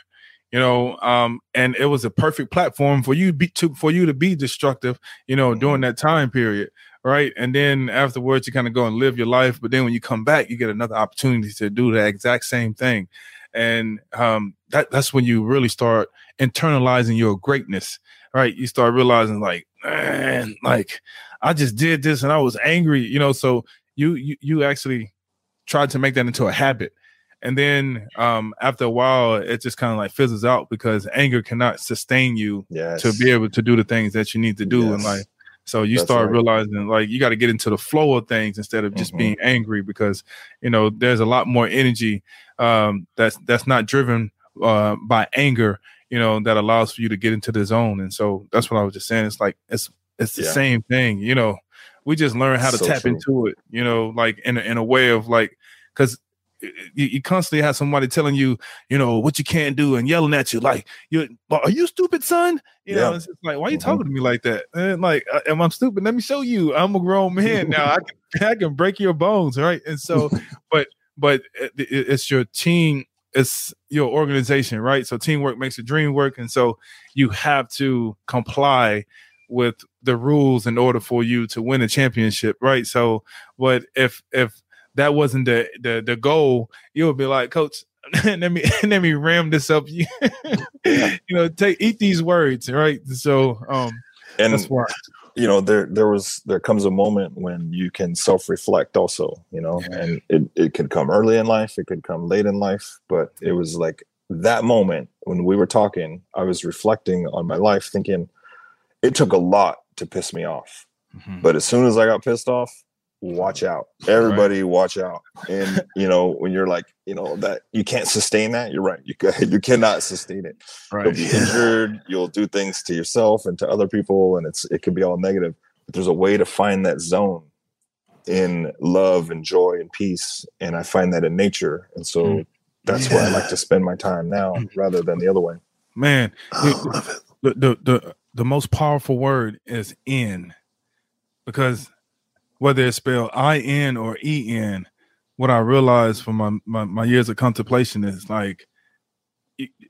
you know um and it was a perfect platform for you be to for you to be destructive you know during that time period right? And then afterwards, you kind of go and live your life. But then when you come back, you get another opportunity to do the exact same thing, and um, that that's when you really start internalizing your greatness, right? You start realizing like, man, like I just did this and I was angry, you know. So you you you actually tried to make that into a habit. And then um, after a while, it just kind of like fizzles out because anger cannot sustain you Yes. to be able to do the things that you need to do in life. So you That's start right. realizing like you got to get into the flow of things instead of just Mhm. being angry because you know there's a lot more energy um, that's that's not driven uh, by anger. You know that allows for you to get into the zone, and so that's what I was just saying. It's like it's it's the Yeah. same thing. You know, we just learn how to So tap true. into it. You know, like in a, in a way of like because you, you constantly have somebody telling you, you know, what you can't do and yelling at you, like, you are you stupid, son? You know, it's just like, why are you Mhm. talking to me like that? And like, am I stupid? Let me show you. I'm a grown man now. I can I can break your bones, right? And so, but but it, it- it's your team, it's your organization, right? So teamwork makes the dream work, and so you have to comply with the rules in order for you to win a championship, right? So, but if if that wasn't the the the goal, you would be like, Coach, let me let me ram this up you. Know, take eat these words, right? So, um, and that's why. you know there there was there comes a moment when you can self-reflect also you know Yeah. and it, it could come early in life it could come late in life but it was like that moment when we were talking i was reflecting on my life thinking it took a lot to piss me off. Mhm. but as soon as i got pissed off watch out. Everybody watch out. And you know when you're like you know that you can't sustain that you're right. You, you cannot sustain it. Right. you'll right. be injured. You'll do things to yourself and to other people and it's it can be all negative. But there's a way to find that zone in love and joy and peace and i find that in nature. And so Mm. that's where i like to spend my time now rather than the other way. Man, I love it. the, the the the most powerful word is in because whether it's spelled I N or E N, what I realized from my, my my years of contemplation is like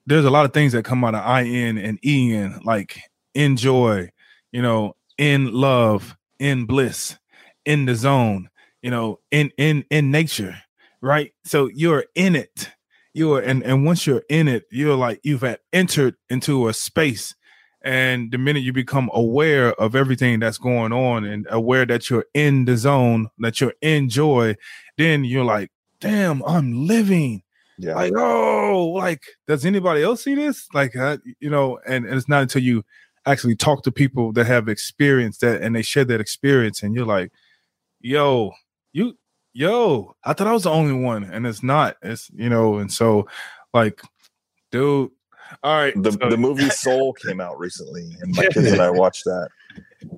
there's a lot of things that come out of I N and E N, like enjoy, you know, in love, in bliss, in the zone, you know, in in in nature, right? So you're in it. You are and and once you're in it, you're like you've had entered into a space and the minute you become aware of everything that's going on and aware that you're in the zone, that you're in joy, then you're like, damn, I'm living. yeah Like, oh, like, does anybody else see this? Like, uh, you know, and, and it's not until you actually talk to people that have experienced that and they share that experience, and you're like, yo, you, yo, I thought I was the only one, and it's not. It's, you know, and so, like, dude, All right. The so- the movie Soul came out recently, and my kids and I watched that,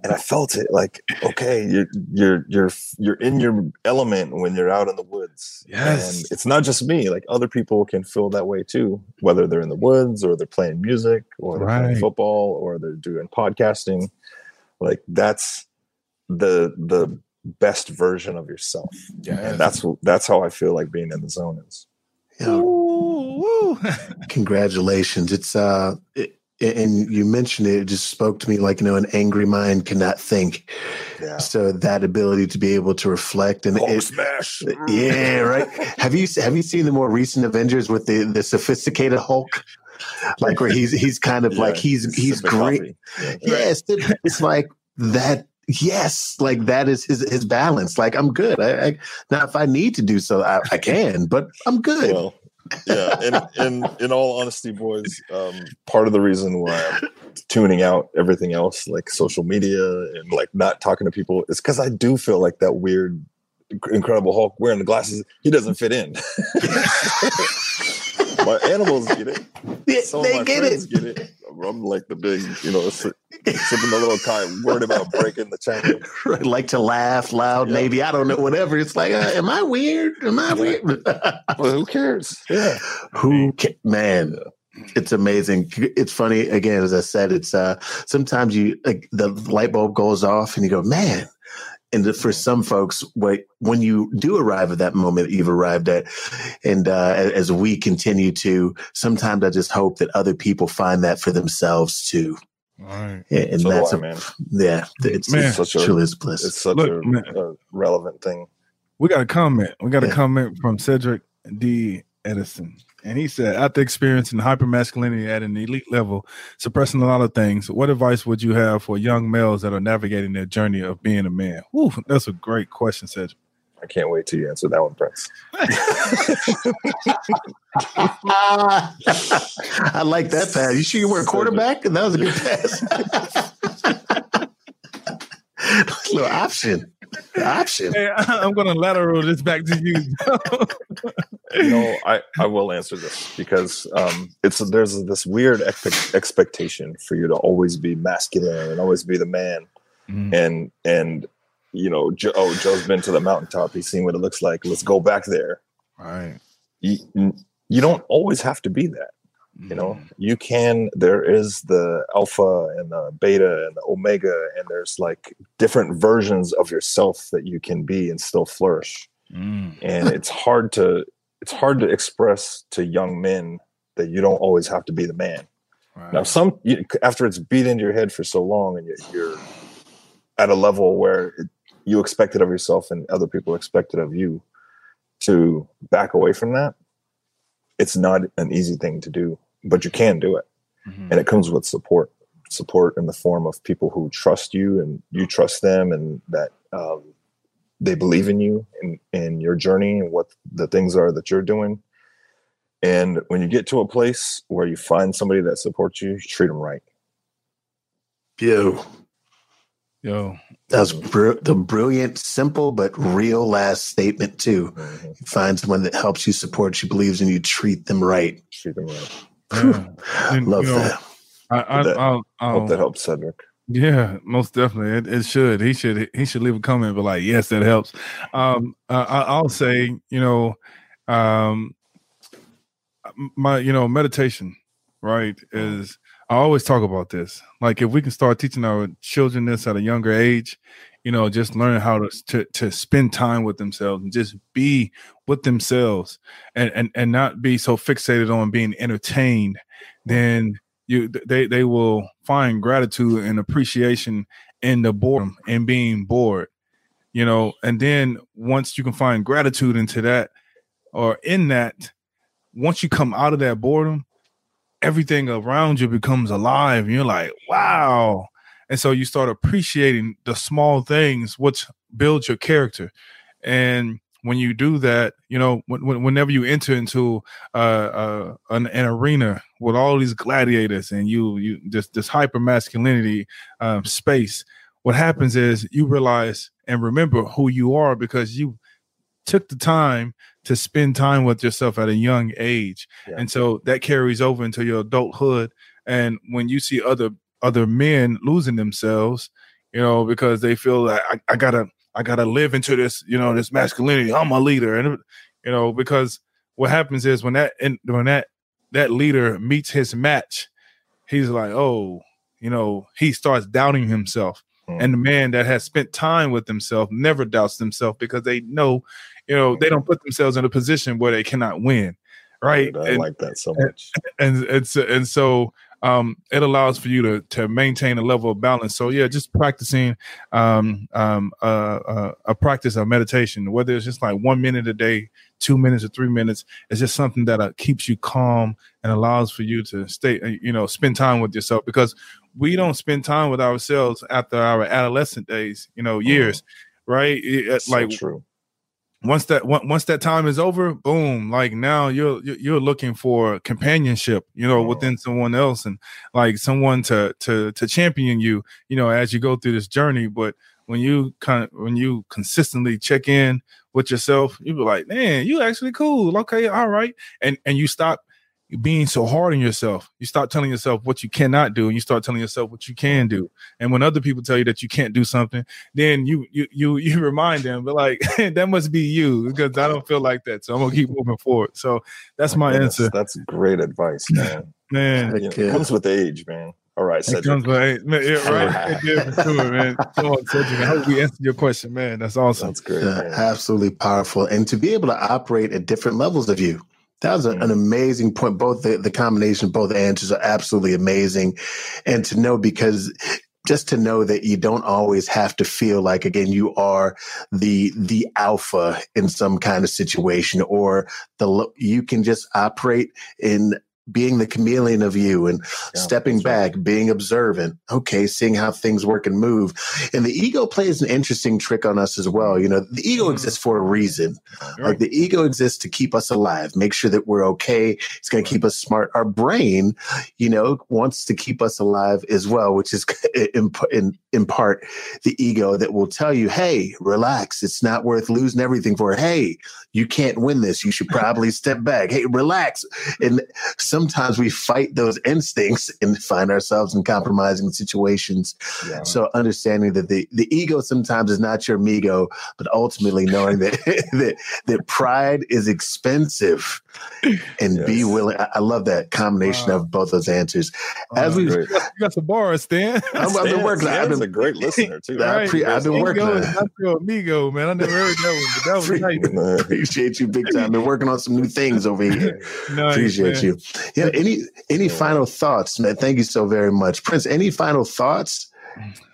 and I felt it. Like, okay, you're you're you're you're in your element when you're out in the woods. Yes. and it's not just me. Like other people can feel that way too, whether they're in the woods or they're playing music or they're Right. playing football or they're doing podcasting. Like that's the the best version of yourself, Yes. and that's that's how I feel like being in the zone is. You know, Ooh, woo. congratulations. It's uh it, and you mentioned it, it just spoke to me like you know an angry mind cannot think Yeah. so that ability to be able to reflect and it, smash. yeah right have you have you seen the more recent avengers with the the sophisticated hulk like where he's he's kind of like he's he's great. Yeah. yes it- it's like that yes like that is his his balance like i'm good i, I now if i need to do so i, I can but i'm good Well, yeah. And in in all honesty, boys, um, part of the reason why I'm tuning out everything else, like social media and like not talking to people, is because I do feel like that weird, Incredible Hulk wearing the glasses. He doesn't fit in. my animals get it. Yeah, Some they of my get friends it get it. I'm like the big, you know, si- sipping the little kind, worried about breaking the channel. like to laugh loud Yeah. maybe i don't know whatever it's like uh, am i weird am i weird Well, who cares? Yeah. who ca- man it's amazing it's funny again as i said it's uh sometimes you like the light bulb goes off and you go man and for some folks wait, when you do arrive at that moment that you've arrived at and uh, as we continue to sometimes i just hope that other people find that for themselves too All right. and and So that's I, a, man. yeah it's, Man. it's Such a- truly is bliss It's such Look, a, a relevant thing. We got a comment. We got a comment from Cedric D. Edison. And he said, after experiencing hypermasculinity at an elite level, suppressing a lot of things, what advice would you have for young males that are navigating their journey of being a man? Ooh, that's a great question, Cedric. I can't wait till you answer that one, Prince. I like that pass. You sure you were a quarterback? That was a good pass. little option. Option. Hey, I'm going to lateral this back to you. no, I, I will answer this because um, it's there's this weird expe- expectation for you to always be masculine and always be the man, Mm, and and you know, Joe, oh, Joe's been to the mountaintop. He's seen what it looks like. Let's go back there. right. You, you don't always have to be that. You know, you can. There is the alpha and the beta and the omega, and there's like different versions of yourself that you can be and still flourish. Mm, and it's hard to it's hard to express to young men that you don't always have to be the man. right. Now, some you, after it's beat into your head for so long, and you, you're at a level where it, you expect it of yourself, and other people expect it of you, to back away from that. It's not an easy thing to do, but you can do it, Mhm. and it comes with support. Support in the form of people who trust you, and you trust them, and that um, they believe in you and in your journey and what the things are that you're doing. And when you get to a place where you find somebody that supports you, treat them right. Yo, Yo, that was br- the brilliant, simple, but real last statement, too. Mhm. You find someone that helps you, supports you, believes in you, treat them right. Treat them right. And, Love you know, that. I, I, That- I'll, I'll, Hope that helps, Cedric. Yeah, most definitely. It, it should. He should. He should leave a comment, but like, yes, that helps. Um, I, I'll say, you know, um, my, you know, meditation, right? Is I always talk about this. Like, if we can start teaching our children this at a younger age, you know, just learn how to to, to spend time with themselves and just be with themselves, and and and not be so fixated on being entertained, then you they they will find gratitude and appreciation in the boredom and being bored you know? And then once you can find gratitude into that or in that once you come out of that boredom everything around you becomes alive and you're like wow and so you start appreciating the small things which build your character and when you do that you know when, when- whenever you enter into uh, uh an, an arena with all these gladiators and you you this this hyper masculinity um, space what happens is you realize and remember who you are because you took the time to spend time with yourself at a young age. Yeah. And so that carries over into your adulthood. And when you see other other men losing themselves, you know, because they feel like I, I gotta I gotta live into this, you know, this masculinity. I'm a leader, and you know, because what happens is when that and when that that leader meets his match, he's like, oh, you know, he starts doubting himself. Mm. And the man that has spent time with himself never doubts himself because they know, you know, they don't put themselves in a position where they cannot win, right? Dude, I And- like that so much. and it's and so um it allows for you to to maintain a level of balance. So yeah just practicing um um uh, uh a practice of meditation whether it's just like one minute a day two minutes or three minutes it's just something that uh, keeps you calm and allows for you to stay uh, you know spend time with yourself because we don't spend time with ourselves after our adolescent days you know years right? It- So like true. Once that once that time is over, boom! Like now you're you're looking for companionship, you know, Mhm. within someone else, and like someone to to to champion you, you know, as you go through this journey. But when you kind of when you consistently check in with yourself, you be like, man, you actually cool, okay, all right, and and you stop being so hard on yourself. You start telling yourself what you cannot do, and you start telling yourself what you can do. And when other people tell you that you can't do something, then you you you you remind them, but like that must be you because I don't feel like that. So I'm gonna keep moving forward. So that's my Goodness, answer, That's great advice, man. man. You know, it comes with age, man. All right, It comes with hey, man, yeah, right. Yeah, for sure, man. Come on, Cedric. I hope we answered your question, man. That's awesome. That's great. Yeah, absolutely powerful. And to be able to operate at different levels of you. That was a- an mm-hmm. amazing point. Both the, the combination, both answers are absolutely amazing. And to know because just to know that you don't always have to feel like again you are the the alpha in some kind of situation or the you can just operate in being the chameleon of you and Yeah, stepping that's right. back being observant okay seeing how things work and move and the ego plays an interesting trick on us as well you know the ego Mhm. exists for a reason Right. like the ego exists to keep us alive, make sure that we're okay. It's going to keep us smart. Our brain, you know, wants to keep us alive as well, which is in, in, in part the ego that will tell you, hey, relax. It's not worth losing everything for. Hey, you can't win this. You should probably step back. Hey, relax. And sometimes we fight those instincts and find ourselves in compromising situations. Yeah. So understanding that the, the ego sometimes is not your amigo, but ultimately knowing that that that pride is expensive and be willing. I, I love that combination Wow. of both those answers. Oh, As we, Great. You got some bars, Stan. I'm- I've been Stan- working- I've been- a great listener too. I pre- I've been working Amigo on not your amigo, man. I never heard that one, but that was nice. appreciate you big time. Been working on some new things over here. Nice, appreciate man. you. Yeah. Any any Yeah. final thoughts, man? Thank you so very much, Prince. Any final thoughts?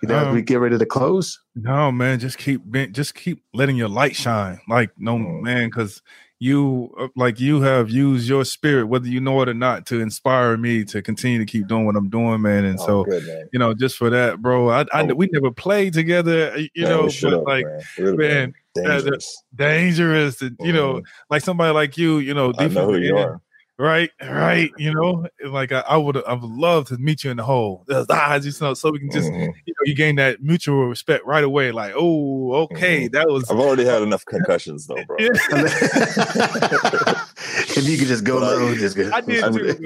You know, Um, we get ready to close. No, man, just keep being, just keep letting your light shine. Like no Mm. man, because you uh, like you have used your spirit, whether you know it or not, to inspire me to continue to keep doing what I'm doing, man. And Oh, so good man. you know, just for that, bro, I, I Oh. we never played together, uh, you Man, know, but have, like man. We man, been that- that- dangerous. dangerous, and, you know, Mhm. like somebody like you, you know, I know who you are. Right, right, you know, like I, I would, I would love to meet you in the hole, ah, just know, so we can just Mhm. you know, you gain that mutual respect right away. Like, oh, okay, that was I've already had enough concussions though, bro. Yeah. if you could just go But low, just go. I did I'm- too, man.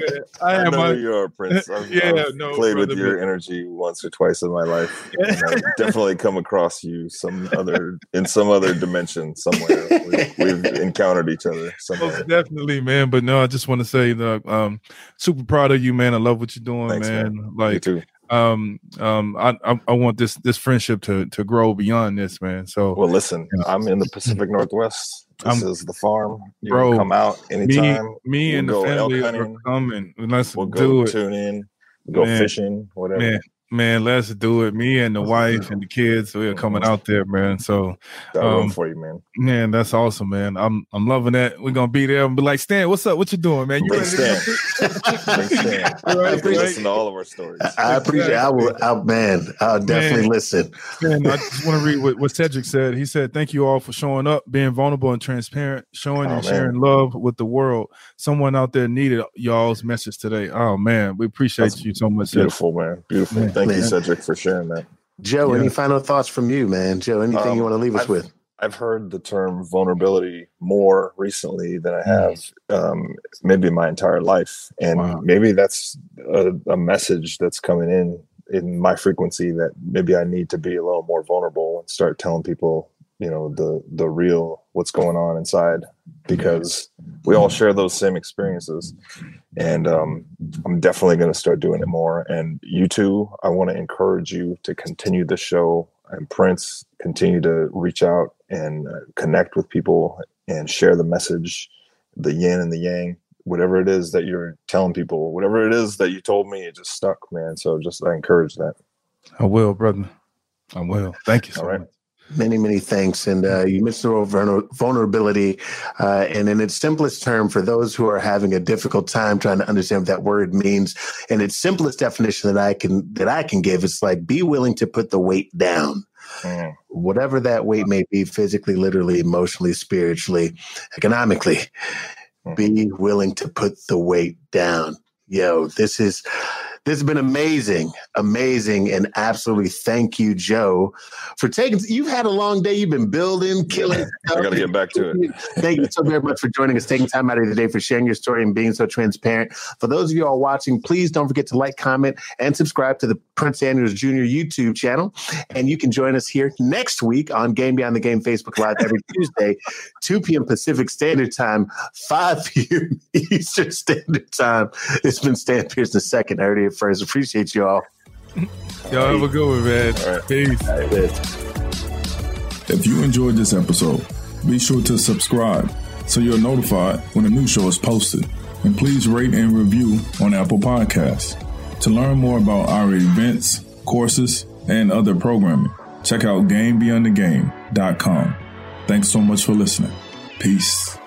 I I know my you are, Prince. I've, Yeah, I've no, played with your but- energy once or twice in my life. I've definitely come across you some other in some other dimension somewhere. We've, we've encountered each other somewhere. most definitely, man. But no, I just want to say that um super proud of you, man. I love what you're doing, Thanks, man. You Like too. um um I, I I want this this friendship to to grow beyond this, man. So Well, listen, Yeah. I'm in the Pacific Northwest. This I'm- is the farm. You Bro, can come out anytime. me We'll and the family are coming. Let's We'll do go it. tune in, go Man. fishing, whatever. Man, man, let's do it. Me and the Let's wife and the kids, we are coming out there, man. So Got um, for you, man. Man, that's awesome, man. I'm I'm loving that. We're gonna be there and be like, Stan, what's up? What you doing, man? You Bring ready to Stan. go? Bring Stan. Right, You can right. listen to all of our stories. I appreciate. I will. I, man, I'll definitely Man. listen. Man, I just want to read what, what Cedric said. He said, Thank you all for showing up, being vulnerable and transparent, showing Oh, and man. sharing love with the world. Someone out there needed y'all's message today. Oh man, we appreciate That's you so much. Cedric. Beautiful, man. Beautiful. Man. Thank you, Cedric, for sharing that. Joe, Yeah. any final thoughts from you, man? Joe, anything Um, you want to leave us I've- with? I've heard the term vulnerability more recently than I have um, maybe my entire life, and wow. maybe that's a, a, message that's coming in in my frequency that maybe I need to be a little more vulnerable and start telling people, you know, the the real what's going on inside, because we all share those same experiences, and um, I'm definitely going to start doing it more. And you too, I want to encourage you to continue the show and Prince continue to reach out and uh, connect with people and share the message, the yin and the yang, whatever it is that you're telling people, whatever it is that you told me, it just stuck, man. So just I encourage that. I will, brother. I will. Thank you so All right. much. Many, many thanks. And uh, you mentioned the word vulnerability. Uh, and in its simplest term, for those who are having a difficult time trying to understand what that word means, and its simplest definition that I can that I can give is like be willing to put the weight down. Mm. Whatever that weight may be, physically, literally, emotionally, spiritually, economically, mm. be willing to put the weight down. Yo, this is this has been amazing, amazing, and absolutely thank you, Joe, for taking. You've had a long day. You've been building, killing. I got to get back to it. thank you so very much for joining us, taking time out of the day for sharing your story and being so transparent. For those of you all watching, please don't forget to like, comment, and subscribe to the Prince Andrews Jr. YouTube channel. And you can join us here next week on Game Beyond the Game Facebook Live every Tuesday, 2 p.m. Pacific Standard Time, 5 p.m. Eastern Standard Time. It's been Stan Pearson second. I heard it first. Appreciate you all. Y'all have a good one, man. Right. Peace. If you enjoyed this episode, be sure to subscribe so you're notified when a new show is posted. And please rate and review on Apple Podcasts. To learn more about our events, courses, and other programming, check out GameBeyondTheGame.com. Thanks so much for listening. Peace.